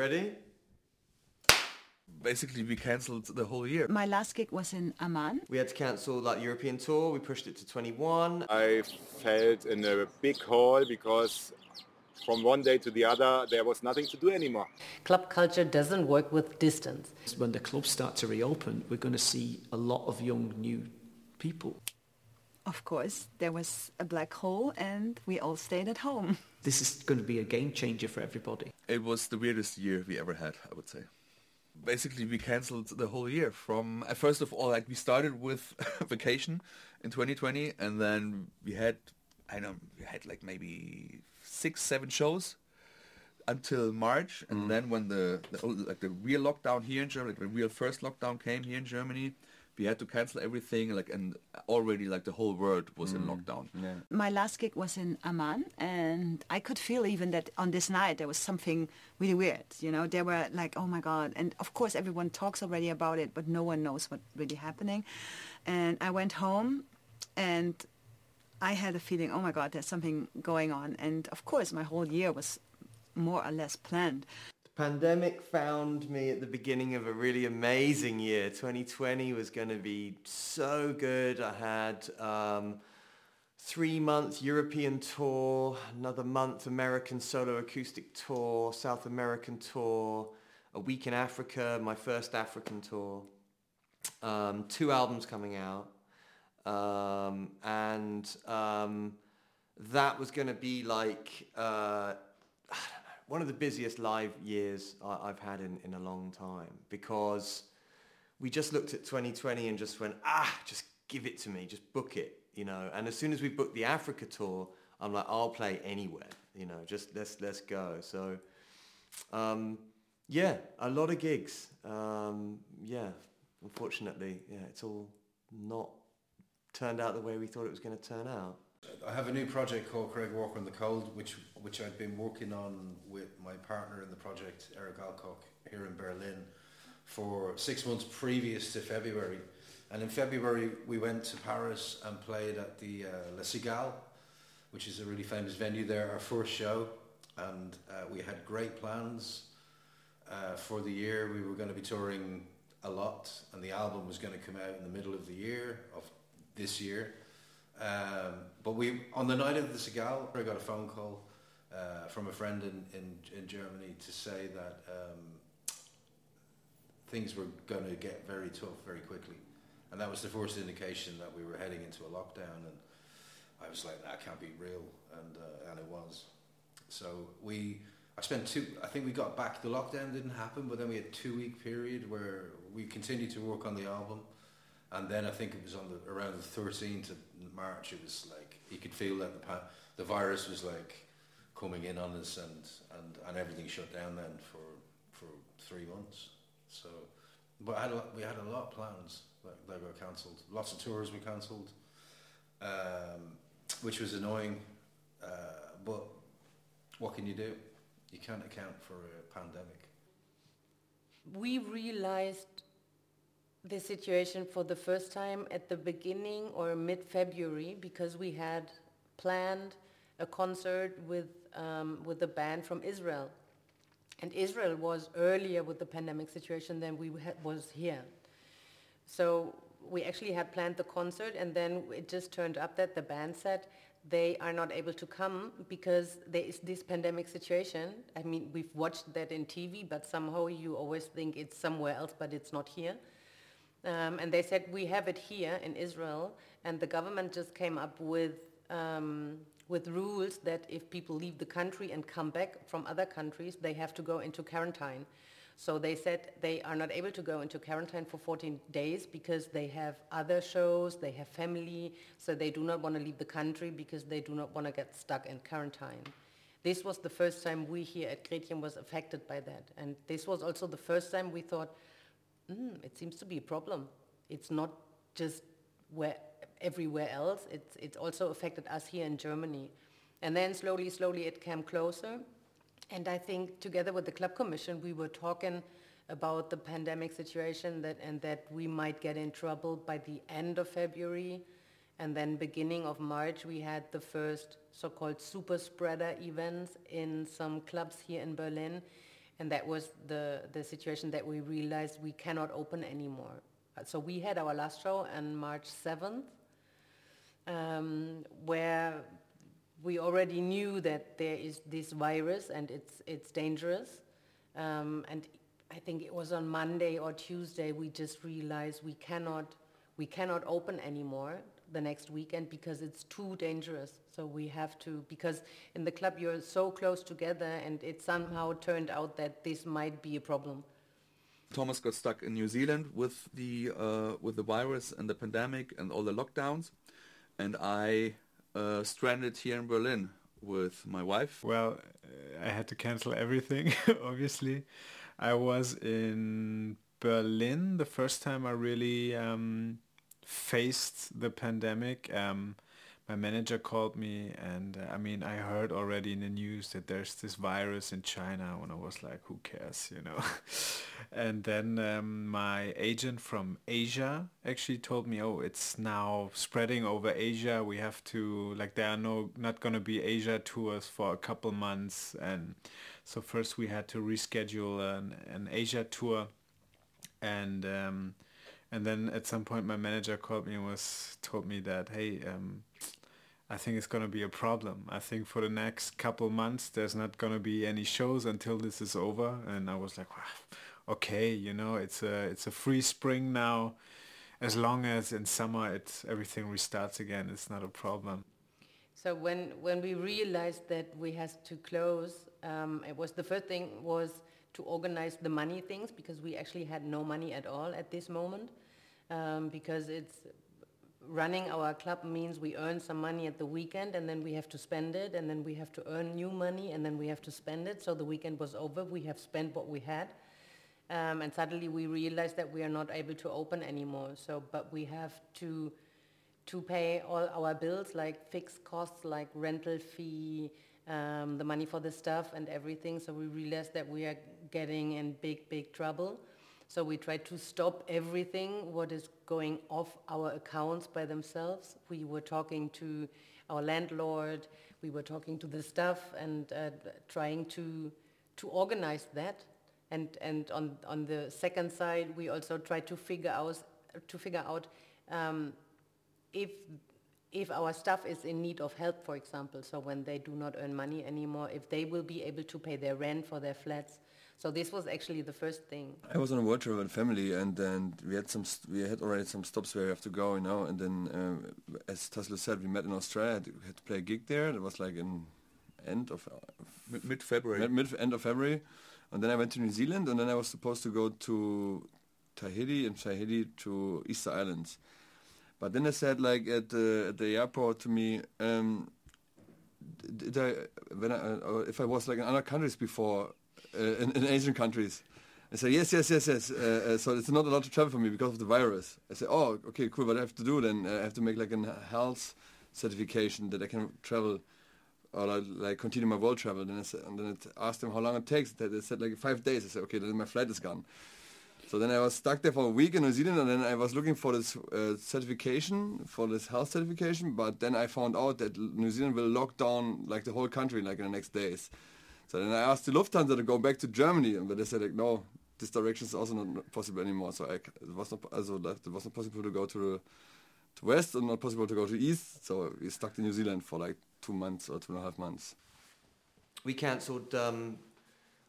Ready? Basically, we cancelled the whole year. My last gig was in Amman. We had to cancel that European tour. We pushed it to 21. I felt in a big hole because from one day to the other there was nothing to do anymore. Club culture doesn't work with distance. When the clubs start to reopen, we're going to see a lot of young new people. Of course, there was a black hole and we all stayed at home. This is going to be a game changer for everybody. It was the weirdest year we ever had, I would say. Basically, we cancelled the whole year. From uh, first of all, like we started with vacation in 2020, and then we had, I don't know, we had like maybe six, seven shows until March, and then when the, the like the real lockdown here in Germany, like the real first lockdown came here in Germany, we had to cancel everything. Like and already like the whole world was in mm. lockdown. My last gig was in Amman and I could feel even that on this night there was something really weird. You know, they were like, oh my God. And of course everyone talks already about it, but no one knows what's really happening. And I went home and I had a feeling, oh my God, there's something going on. And of course my whole year was more or less planned. Pandemic found me at the beginning of a really amazing year. 2020 was going to be so good. I had um, three month European tour, another month American solo acoustic tour, South American tour, a week in Africa, my first African tour, um, two albums coming out, um, and um, that was going to be like uh, one of the busiest live years I- I've had in, in a long time because we just looked at 2020 and just went, ah, just give it to me, just book it, you know. And as soon as we booked the Africa tour, I'm like, I'll play anywhere, you know, just let's let's go. So, um, yeah, a lot of gigs. Um, yeah, unfortunately, yeah, it's all not turned out the way we thought it was going to turn out. I have a new project called Craig Walker in the Cold, which which I've been working on with my partner in the project, Eric Alcock, here in Berlin, for six months previous to February. And in February, we went to Paris and played at the uh, La Cigale, which is a really famous venue there, our first show. And uh, we had great plans uh, for the year. We were going to be touring a lot, and the album was going to come out in the middle of the year of this year. Um, but we, on the night of the Cigale, I got a phone call uh, from a friend in, in, in Germany to say that um, things were going to get very tough very quickly. And that was the first indication that we were heading into a lockdown. And I was like, that can't be real. And, uh, and it was. So we, I spent two, I think we got back, the lockdown didn't happen, but then we had two week period where we continued to work on the album. And then I think it was on the around the 13th of March. It was like you could feel that the the virus was like coming in on us, and, and, and everything shut down then for for three months. So, but had lot, we had a lot of plans that, that got cancelled. Lots of tours were cancelled, um, which was annoying. Uh, but what can you do? You can't account for a pandemic. We realized the situation for the first time at the beginning or mid-February because we had planned a concert with um, with a band from Israel, and Israel was earlier with the pandemic situation than we was here. So we actually had planned the concert, and then it just turned up that the band said they are not able to come because there is this pandemic situation. I mean, we've watched that in TV, but somehow you always think it's somewhere else, but it's not here. Um, and they said, we have it here in Israel, and the government just came up with, um, with rules that if people leave the country and come back from other countries, they have to go into quarantine. So they said they are not able to go into quarantine for 14 days because they have other shows, they have family, so they do not want to leave the country because they do not want to get stuck in quarantine. This was the first time we here at Gretchen was affected by that. And this was also the first time we thought, mm, it seems to be a problem. It's not just where everywhere else. It's it's also affected us here in Germany, and then slowly, slowly it came closer. And I think together with the club commission, we were talking about the pandemic situation that and that we might get in trouble by the end of February. And then beginning of March, we had the first so-called super spreader events in some clubs here in Berlin. And that was the the situation that we realized we cannot open anymore. Uh, So we had our last show on March 7th, um, where we already knew that there is this virus and it's it's dangerous. Um, and I think it was on Monday or Tuesday we just realized we cannot we cannot open anymore the next weekend because it's too dangerous. So we have to because in the club you're so close together and it somehow turned out that this might be a problem. Thomas got stuck in New Zealand with the uh, with the virus and the pandemic and all the lockdowns, and I uh, stranded here in Berlin with my wife. Well, uh, I had to cancel everything, obviously. I was in Berlin the first time I really um, faced the pandemic. Um, my manager called me and uh, I mean I heard already in the news that there's this virus in China and I was like who cares you know? And then um, my agent from Asia actually told me oh it's now spreading over Asia. We have to like there are no not going to be Asia tours for a couple months. And so first we had to reschedule an, an Asia tour. And um, and then at some point my manager called me and was told me that hey um, I think it's going to be a problem. I think for the next couple months there's not going to be any shows until this is over and I was like wow, okay you know it's a it's a free spring now as long as in summer it's everything restarts again it's not a problem. So when when we realized that we had to close, um, it was the first thing was to organize the money things because we actually had no money at all at this moment um, because it's running our club means we earn some money at the weekend and then we have to spend it and then we have to earn new money and then we have to spend it. So the weekend was over. We have spent what we had. Um, and suddenly we realized that we are not able to open anymore. So, but we have to to pay all our bills, like fixed costs, like rental fee, um, the money for the stuff and everything. So we realized that we are getting in big, big trouble. So we tried to stop everything what is going off our accounts by themselves. We were talking to our landlord, we were talking to the staff and uh, trying to to organize that. And and on on the second side, we also tried to figure out to figure out um, if if our staff is in need of help, for example, so when they do not earn money anymore, if they will be able to pay their rent for their flats. So this was actually the first thing. I was on a world trip with family, and then we had some. St- we had already some stops where we have to go, you know. And then, um, as Taslo said, we met in Australia. Had to, had to play a gig there. It was like in end of Mid- Mid-February. mid, mid end of February, and then I went to New Zealand, and then I was supposed to go to Tahiti and Tahiti to Easter Islands. But then they said, like at the at the airport to me, um, did I when I uh, if I was like in other countries before, uh, in, in Asian countries. I said yes, yes, yes, yes. Uh, uh, so it's not allowed to travel for me because of the virus. I said, oh, okay, cool. What I have to do then? Uh, I have to make like a health certification that I can travel or like, continue my world travel. I said, and then it asked them how long it takes. They they said like five days. I said, okay, then my flight is gone. So then I was stuck there for a week in New Zealand, and then I was looking for this uh, certification, for this health certification. But then I found out that New Zealand will lock down like the whole country like in the next days. So then I asked the Lufthansa to go back to Germany, but they said like no, this direction is also not possible anymore. So I, it was not also like, it was not possible to go to the to west and not possible to go to east. So we stuck in New Zealand for like two months or two and a half months. we cancelled um,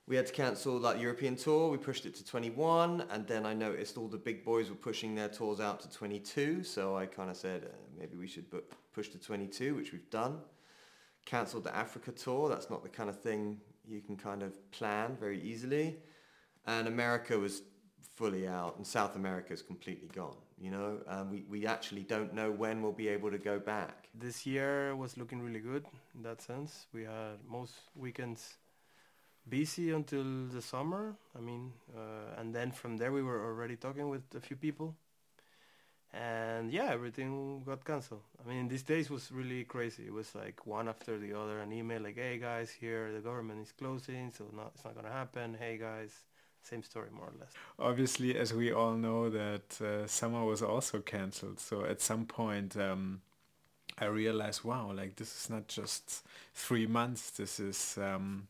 we had to cancel that European tour. We pushed it to 21, and then I noticed all the big boys were pushing their tours out to 22. So I kind of said uh, maybe we should book, push to 22, which we've done. Cancelled the Africa tour. That's not the kind of thing you can kind of plan very easily. And America was fully out, and South America is completely gone. You know, um, we we actually don't know when we'll be able to go back. This year was looking really good in that sense. We had most weekends busy until the summer. I mean, uh, and then from there we were already talking with a few people. And yeah, everything got cancelled. I mean, these days was really crazy. It was like one after the other, an email like, "Hey guys, here the government is closing, so not, it's not gonna happen." Hey guys, same story more or less. Obviously, as we all know, that uh, summer was also cancelled. So at some point, um, I realized, wow, like this is not just three months. This is um,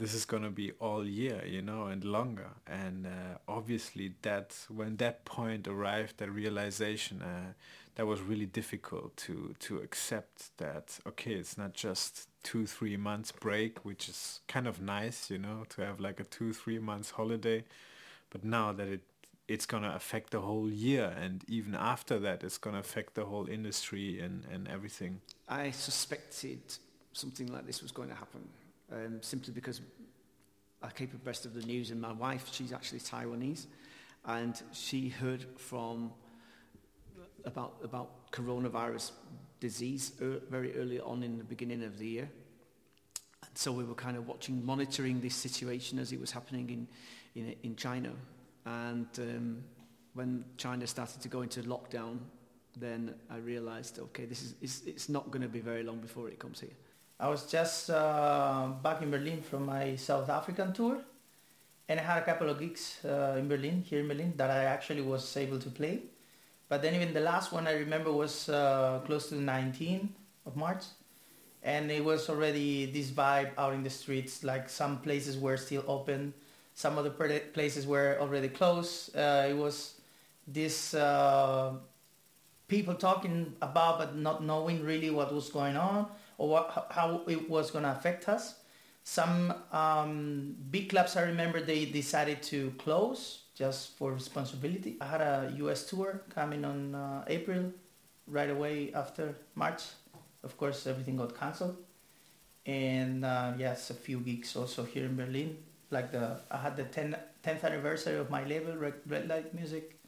this is gonna be all year, you know, and longer. And uh, obviously, that when that point arrived, that realization, uh, that was really difficult to to accept that. Okay, it's not just two three months break, which is kind of nice, you know, to have like a two three months holiday, but now that it it's gonna affect the whole year, and even after that, it's gonna affect the whole industry and and everything. I suspected something like this was going to happen, um, simply because I keep abreast of the news, and my wife, she's actually Taiwanese, and she heard from about about coronavirus disease er, very early on in the beginning of the year. And so we were kind of watching, monitoring this situation as it was happening in in, in China. And um, when China started to go into lockdown, then I realized, okay, this is it's, it's not going to be very long before it comes here. I was just uh, back in Berlin from my South African tour, and I had a couple of gigs uh, in Berlin, here in Berlin, that I actually was able to play. But then even the last one I remember was uh, close to the 19th of March, and it was already this vibe out in the streets. Like some places were still open, some other places were already closed. Uh, it was this uh, people talking about but not knowing really what was going on or what, how it was going to affect us. Some um, big clubs, I remember, they decided to close just for responsibility. I had a U.S. tour coming on uh, April, right away after March. Of course, everything got cancelled, and uh, yes, a few gigs also here in Berlin. Like the, I had the 10, 10th anniversary of my label, Red, Light Music,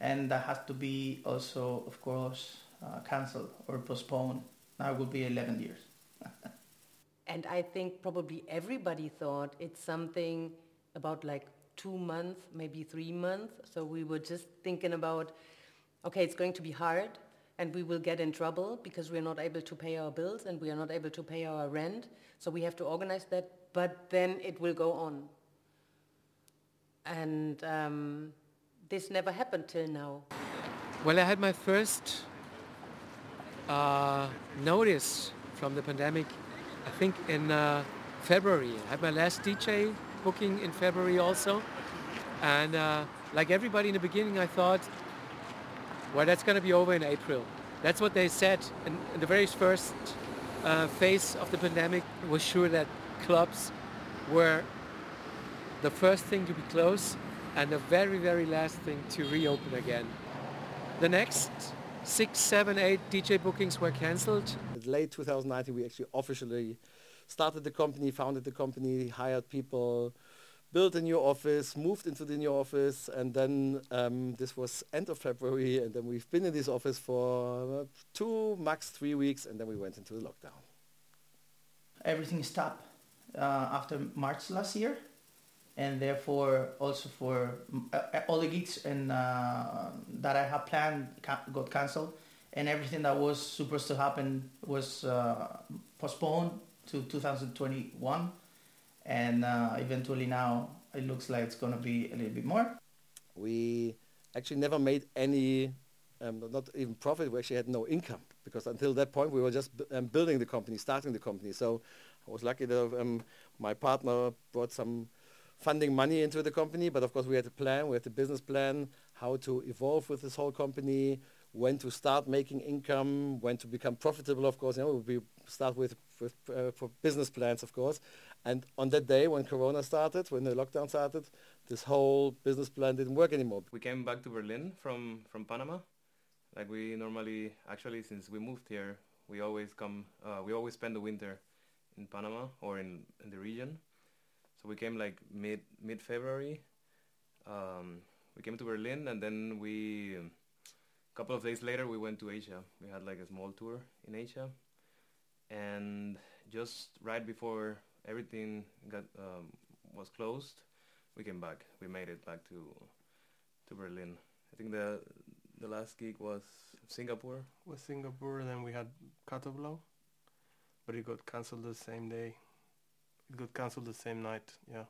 and that had to be also, of course, uh, cancelled or postponed now it will be 11 years. and I think probably everybody thought it's something about like two months, maybe three months. So we were just thinking about, okay, it's going to be hard and we will get in trouble because we're not able to pay our bills and we are not able to pay our rent. So we have to organize that, but then it will go on. And um, this never happened till now. Well, I had my first uh, notice from the pandemic, I think in uh, February. I had my last DJ booking in February also. And uh, like everybody in the beginning, I thought, well, that's going to be over in April. That's what they said. in the very first uh, phase of the pandemic was sure that clubs were the first thing to be closed and the very, very last thing to reopen again. The next six, seven, eight DJ bookings were cancelled. Late 2019, we actually officially started the company, founded the company, hired people, built a new office, moved into the new office, and then um, this was end of February, and then we've been in this office for two, max three weeks, and then we went into the lockdown. Everything stopped uh, after March last year and therefore also for uh, all the gigs and uh, that I had planned got cancelled, and everything that was supposed to happen was uh, postponed to 2021, and uh, eventually now it looks like it's going to be a little bit more. We actually never made any, um, not even profit. We actually had no income because until that point we were just um, building the company, starting the company. So I was lucky that um, my partner brought some funding money into the company, but of course we had a plan, we had a business plan, how to evolve with this whole company, when to start making income, when to become profitable, of course. You know, we start with, with uh, for business plans, of course. And on that day when Corona started, when the lockdown started, this whole business plan didn't work anymore. We came back to Berlin from, from Panama. Like we normally, actually, since we moved here, we always come, uh, we always spend the winter in Panama or in, in the region. So we came like mid mid February. Um, we came to Berlin, and then we a couple of days later we went to Asia. We had like a small tour in Asia, and just right before everything got um, was closed, we came back. We made it back to to Berlin. I think the the last gig was Singapore. Was Singapore, then we had Katowice, but it got cancelled the same day. It got cancelled the same night. Yeah.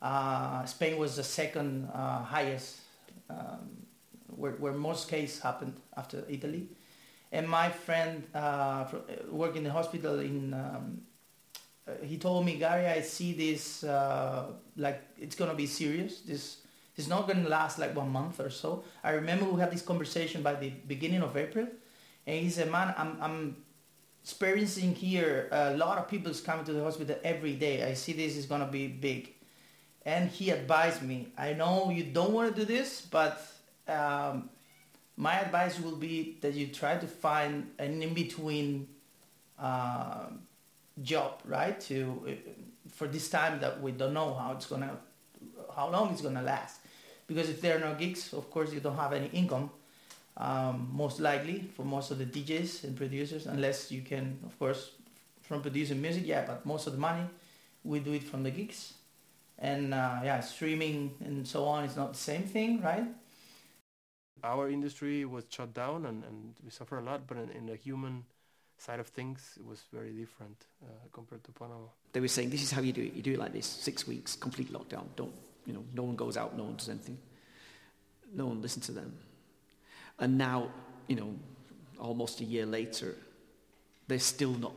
Uh, Spain was the second uh, highest, um, where, where most cases happened after Italy. And my friend uh, worked in the hospital in um, uh, he told me, Gary, I see this uh, like it's gonna be serious. This it's not gonna last like one month or so. I remember we had this conversation by the beginning of April, and he said, "Man, I'm I'm experiencing here a lot of people is coming to the hospital every day. I see this is gonna be big." And he advised me, "I know you don't want to do this, but." Um, my advice will be that you try to find an in-between uh, job, right? To uh, for this time that we don't know how it's gonna, how long it's gonna last, because if there are no gigs, of course you don't have any income, um, most likely for most of the DJs and producers, unless you can, of course, from producing music, yeah. But most of the money, we do it from the gigs, and uh, yeah, streaming and so on is not the same thing, right? Our industry was shut down and, and we suffer a lot, but in, in the human side of things, it was very different uh, compared to Panama. They were saying, this is how you do it. You do it like this, six weeks, complete lockdown. Don't, you know, no one goes out, no one does anything. No one listens to them. And now, you know, almost a year later, they're still not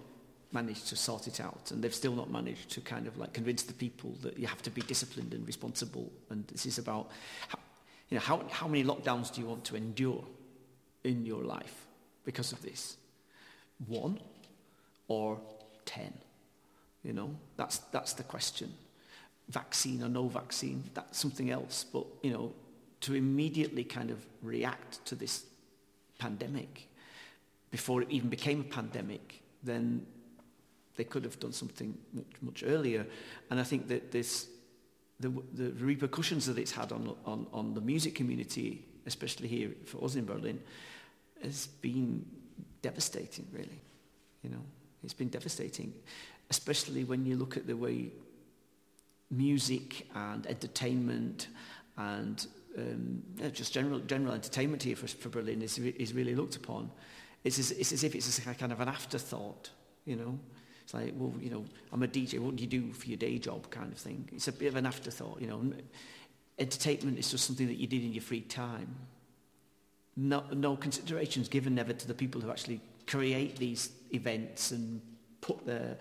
managed to sort it out. And they've still not managed to kind of like convince the people that you have to be disciplined and responsible. And this is about how, you know how, how many lockdowns do you want to endure in your life because of this? One or ten you know? That's that's the question. Vaccine or no vaccine that's something else. But you know to immediately kind of react to this pandemic before it even became a pandemic then they could have done something much, much earlier. And I think that this, the, the repercussions that it's had on, on, on the music community, especially here for us in Berlin, has been devastating, really. You know, it's been devastating, especially when you look at the way music and entertainment and um, just general, general entertainment here for, for Berlin is, is really looked upon. It's as, it's as if it's a kind of an afterthought, you know. It's like, well, you know, I'm a DJ. What do you do for your day job, kind of thing? It's a bit of an afterthought, you know. Entertainment is just something that you did in your free time. No, no considerations given ever to the people who actually create these events and put their,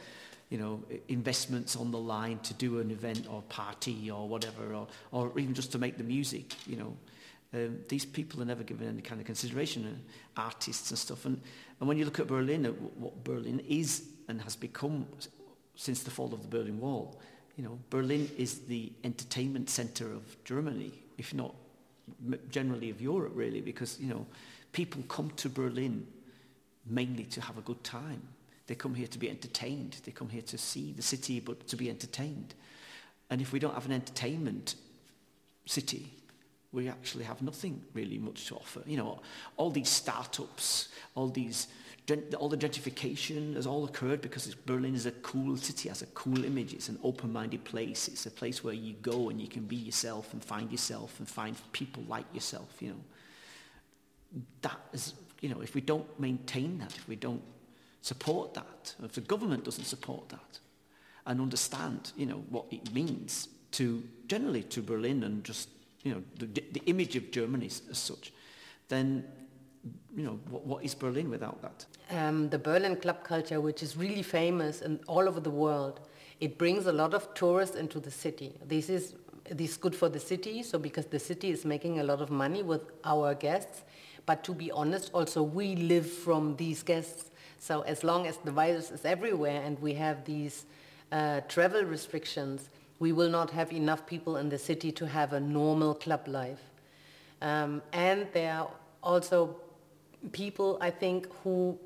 you know, investments on the line to do an event or party or whatever, or, or even just to make the music, you know. Um, these people are never given any kind of consideration, uh, artists and stuff. And, and when you look at Berlin, uh, what Berlin is and has become since the fall of the Berlin Wall. You know, Berlin is the entertainment center of Germany, if not generally of Europe, really, because, you know, people come to Berlin mainly to have a good time. They come here to be entertained. They come here to see the city, but to be entertained. And if we don't have an entertainment city, we actually have nothing really much to offer. You know, all these startups, all these all the gentrification has all occurred because Berlin is a cool city, has a cool image. It's an open-minded place. It's a place where you go and you can be yourself and find yourself and find people like yourself. You know, that is, you know, if we don't maintain that, if we don't support that, if the government doesn't support that, and understand, you know, what it means to generally to Berlin and just, you know, the, the image of Germany as, such, then you know, what, what is Berlin without that? Um, the Berlin club culture, which is really famous and all over the world, it brings a lot of tourists into the city. This is this is good for the city, so because the city is making a lot of money with our guests. But to be honest, also we live from these guests. So as long as the virus is everywhere and we have these uh, travel restrictions, we will not have enough people in the city to have a normal club life. Um, and there are also people, I think, who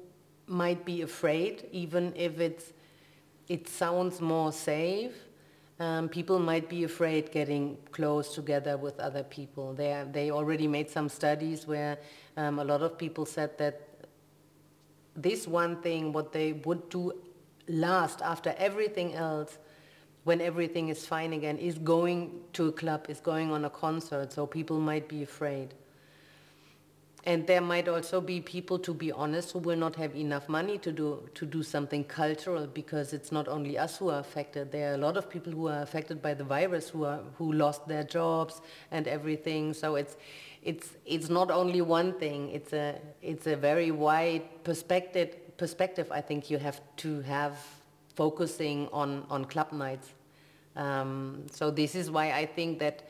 might be afraid, even if it's, it sounds more safe. Um, people might be afraid getting close together with other people. They, are, they already made some studies where um, a lot of people said that this one thing, what they would do last after everything else, when everything is fine again, is going to a club, is going on a concert. So people might be afraid. And there might also be people, to be honest, who will not have enough money to do, to do something cultural because it's not only us who are affected. There are a lot of people who are affected by the virus who, are, who lost their jobs and everything. So it's, it's, it's not only one thing. It's a, it's a very wide perspective, perspective I think you have to have focusing on, on club nights. Um, so this is why I think that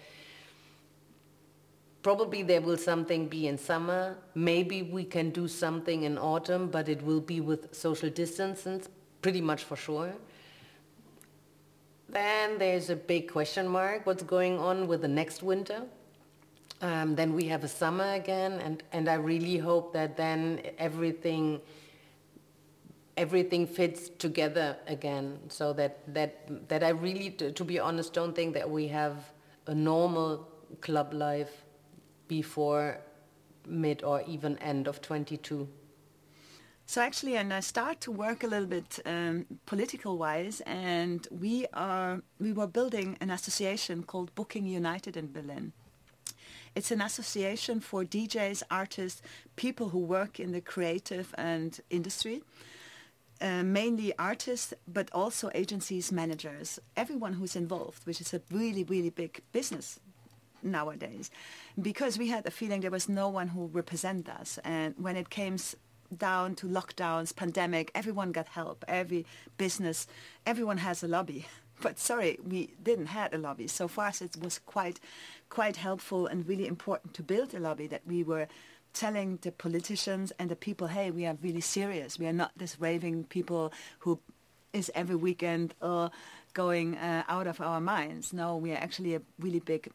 probably there will something be in summer. Maybe we can do something in autumn, but it will be with social distances, pretty much for sure. Then there's a big question mark, what's going on with the next winter? Um, then we have a summer again, and, and I really hope that then everything everything fits together again so that that that I really to, to, be honest don't think that we have a normal club life before mid or even end of 22 so actually and I start to work a little bit um, political wise and we are we were building an association called Booking United in Berlin it's an association for DJs, artists, people who work in the creative and industry. Uh, mainly artists, but also agencies, managers, everyone who's involved, which is a really, really big business nowadays. Because we had a feeling there was no one who represent us. And when it came down to lockdowns, pandemic, everyone got help. Every business, everyone has a lobby. But sorry, we didn't have a lobby. So for us, it was quite, quite helpful and really important to build a lobby that we were telling the politicians and the people, hey, we are really serious. We are not this raving people who is every weekend uh, going uh, out of our minds. No, we are actually a really big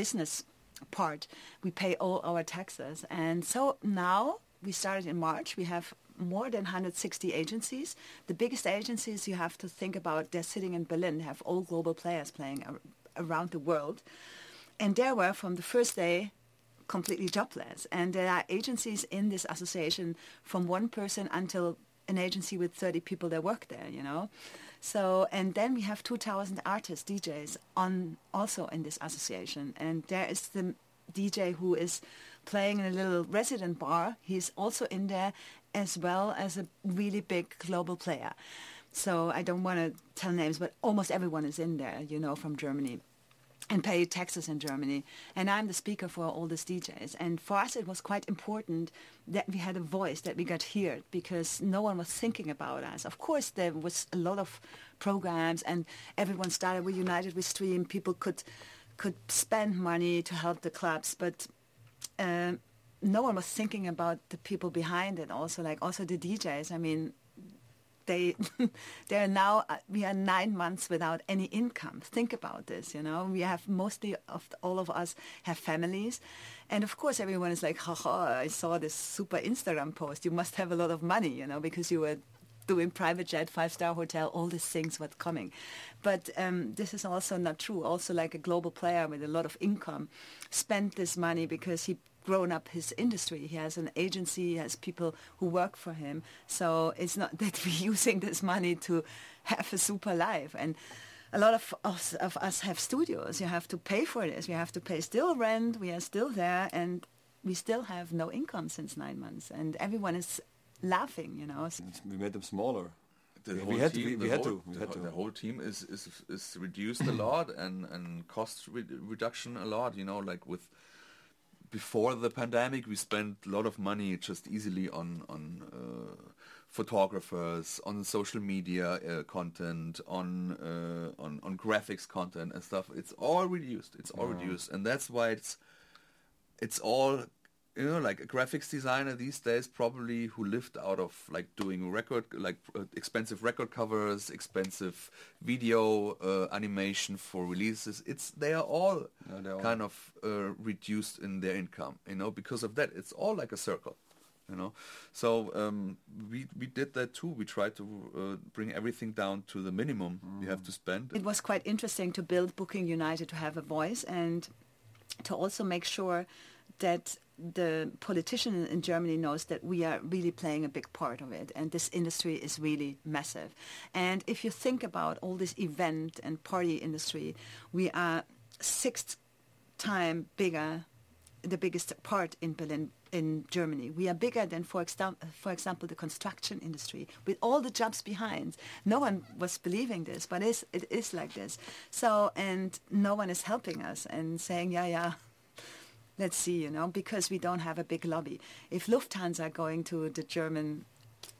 business part. We pay all our taxes. And so now we started in March. We have more than 160 agencies. The biggest agencies you have to think about, they're sitting in Berlin, they have all global players playing ar- around the world. And there were, from the first day, completely jobless. And there are agencies in this association from one person until an agency with 30 people that work there, you know. So, and then we have 2,000 artists, DJs, on also in this association. And there is the DJ who is playing in a little resident bar. He's also in there as well as a really big global player. So I don't want to tell names, but almost everyone is in there, you know, from Germany and pay taxes in Germany. And I'm the speaker for all these DJs. And for us, it was quite important that we had a voice, that we got heard, because no one was thinking about us. Of course, there was a lot of programs, and everyone started with United We Stream. People could could spend money to help the clubs, but uh, no one was thinking about the people behind it also like also the djs i mean they they're now uh, we are nine months without any income. Think about this you know? We have mostly of all of us have families. And of course everyone is like haha i saw this super instagram post. You must have a lot of money you know because you were doing private jet five star hotel all these things were coming. But um, this is also not true. Also like a global player with a lot of income spent this money because he grown up his industry. He has an agency, he has people who work for him. So it's not that we're using this money to have a super life. And a lot of us, of us have studios. You have to pay for this. We have to pay still rent. We are still there. And we still have no income since nine months. And everyone is laughing, you know. We made them smaller. The we, had team, to, we, we, had whole, to, we had to. The whole team is, is, is reduced a lot and, and cost re reduction a lot, you know, like with before the pandemic, we spent a lot of money just easily on on uh, photographers, on social media uh, content, on uh, on on graphics content and stuff. It's all reduced. It's all yeah. reduced, and that's why it's it's all you know, like a graphics designer these days, probably who lived out of like doing record, like uh, expensive record covers, expensive video uh, animation for releases. It's they are all no, kind all... of uh, reduced in their income, you know, because of that. It's all like a circle, you know. So um, we we did that too. We tried to uh, bring everything down to the minimum mm. you have to spend. It was quite interesting to build Booking United to have a voice and to also make sure that the politician in Germany knows that we are really playing a big part of it, and this industry is really massive. And if you think about all this event and party industry, we are sixth time bigger, the biggest part in Berlin in Germany. We are bigger than, for, exam- for example, the construction industry, with all the jobs behind. No one was believing this, but it's, it is like this. So, and no one is helping us and saying, yeah, yeah, let's see, you know, because we don't have a big lobby. If Lufthansa are going to the German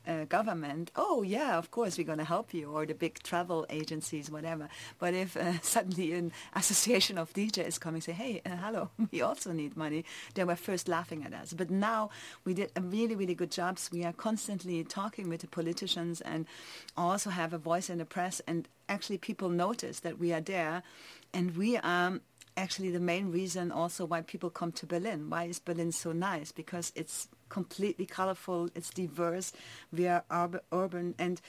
uh, government, oh yeah, of course we're going to help you, or the big travel agencies, whatever. But if uh, suddenly an association of DJs come and say, hey, uh, hello, we also need money, they were first laughing at us. But now we did a really, really good job. We are constantly talking with the politicians and also have a voice in the press. And actually people notice that we are there and we are actually the main reason also why people come to Berlin. Why is Berlin so nice? Because it's completely colorful, it's diverse, we are urb- urban, and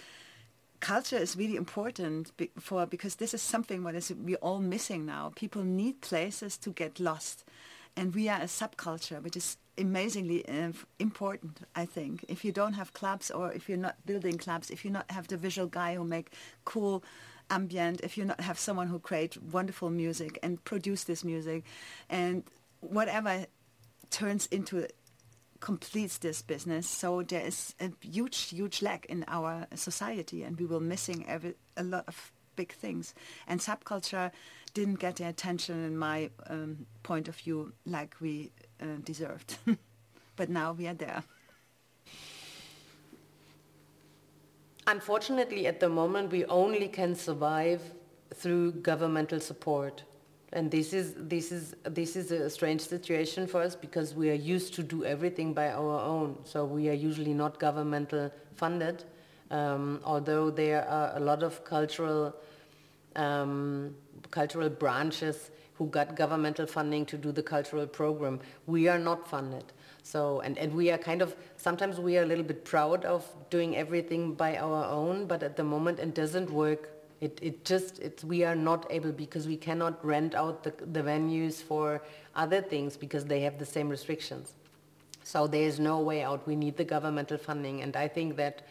culture is really important for because this is something what is we're all missing now. People need places to get lost, and we are a subculture, which is amazingly uh, important. I think if you don't have clubs or if you're not building clubs, if you not have the visual guy who make cool ambient, if you not have someone who create wonderful music and produce this music, and whatever turns into completes this business. So there is a huge, huge lack in our society, and we were missing every, a lot of big things. And subculture didn't get the attention, in my um, point of view, like we uh, deserved. but now we are there. Unfortunately, at the moment, we only can survive through governmental support. And this is, this, is, this is a strange situation for us because we are used to do everything by our own. So we are usually not governmental funded, um, although there are a lot of cultural, um, cultural branches who got governmental funding to do the cultural program. We are not funded. So, and, and we are kind of, sometimes we are a little bit proud of doing everything by our own, but at the moment it doesn't work. It, it just, it's, we are not able because we cannot rent out the, the venues for other things because they have the same restrictions. So there is no way out. We need the governmental funding. And I think that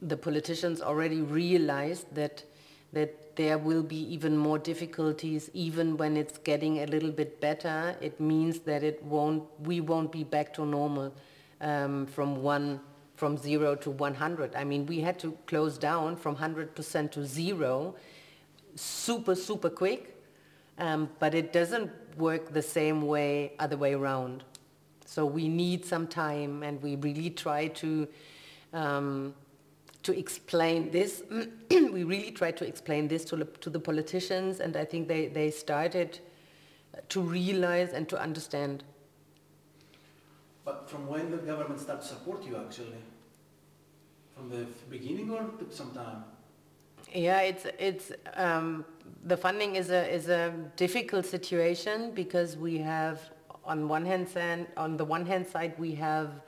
the politicians already realized that that there will be even more difficulties even when it's getting a little bit better. It means that it won't, we won't be back to normal um, from one, from zero to 100. I mean, we had to close down from 100% to zero super, super quick, um, but it doesn't work the same way other way around. So we need some time and we really try to um, to explain this. we really tried to explain this to, to the politicians, and I think they, they started to realize and to understand. But from when the government started to support you, actually? From the beginning or took some time? Yeah, it's it's um, the funding is a is a difficult situation because we have on one hand side on the one hand side we have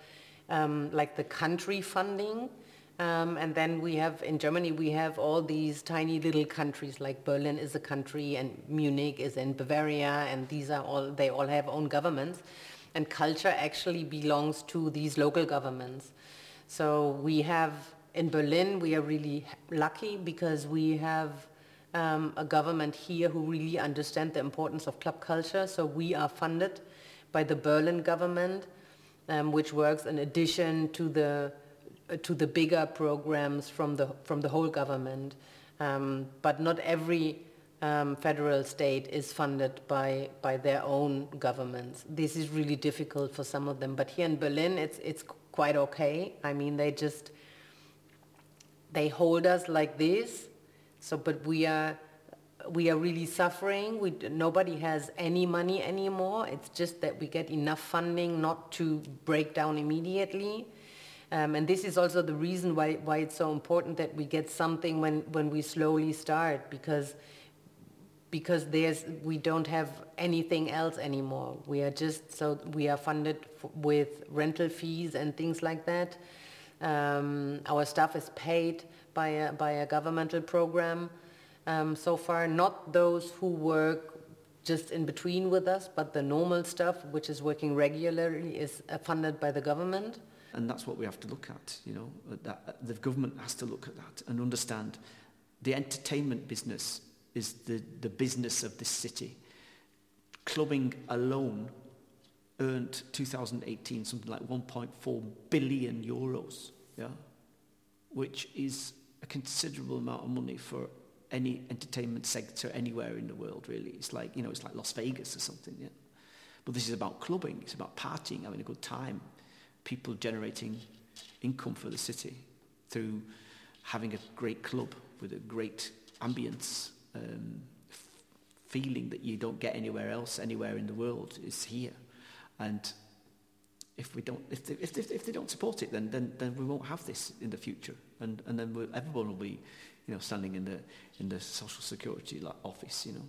um, like the country funding, um, and then we have, in Germany, we have all these tiny little countries, like Berlin is a country and Munich is in Bavaria, and these are all, they all have own governments. And culture actually belongs to these local governments. So we have, in Berlin, we are really lucky because we have um, a government here who really understand the importance of club culture. So we are funded by the Berlin government, um, which works in addition to the to the bigger programs from the from the whole government. Um, but not every um, federal state is funded by by their own governments. This is really difficult for some of them. But here in Berlin, it's it's quite okay. I mean, they just they hold us like this. So, but we are we are really suffering. We, nobody has any money anymore. It's just that we get enough funding not to break down immediately. Um, and this is also the reason why, why it's so important that we get something when, when we slowly start because because there's we don't have anything else anymore. We are just so we are funded with rental fees and things like that. Um, our staff is paid by a, by a governmental program um, so far. Not those who work just in between with us, but the normal stuff, which is working regularly, is uh, funded by the government and that's what we have to look at. You know, that the government has to look at that and understand the entertainment business is the, the business of this city. Clubbing alone earned 2018 something like 1.4 billion euros, yeah, which is a considerable amount of money for any entertainment sector anywhere in the world. Really, it's like you know, it's like Las Vegas or something, yeah. But this is about clubbing. It's about partying, having a good time, people generating income for the city. through having a great club with a great ambience, um, feeling that you don't get anywhere else, anywhere in the world, is here. And if we don't, if they, if they, if they don't support it, then, then then we won't have this in the future, and and then everyone will be, you know, standing in the in the social security office, you know.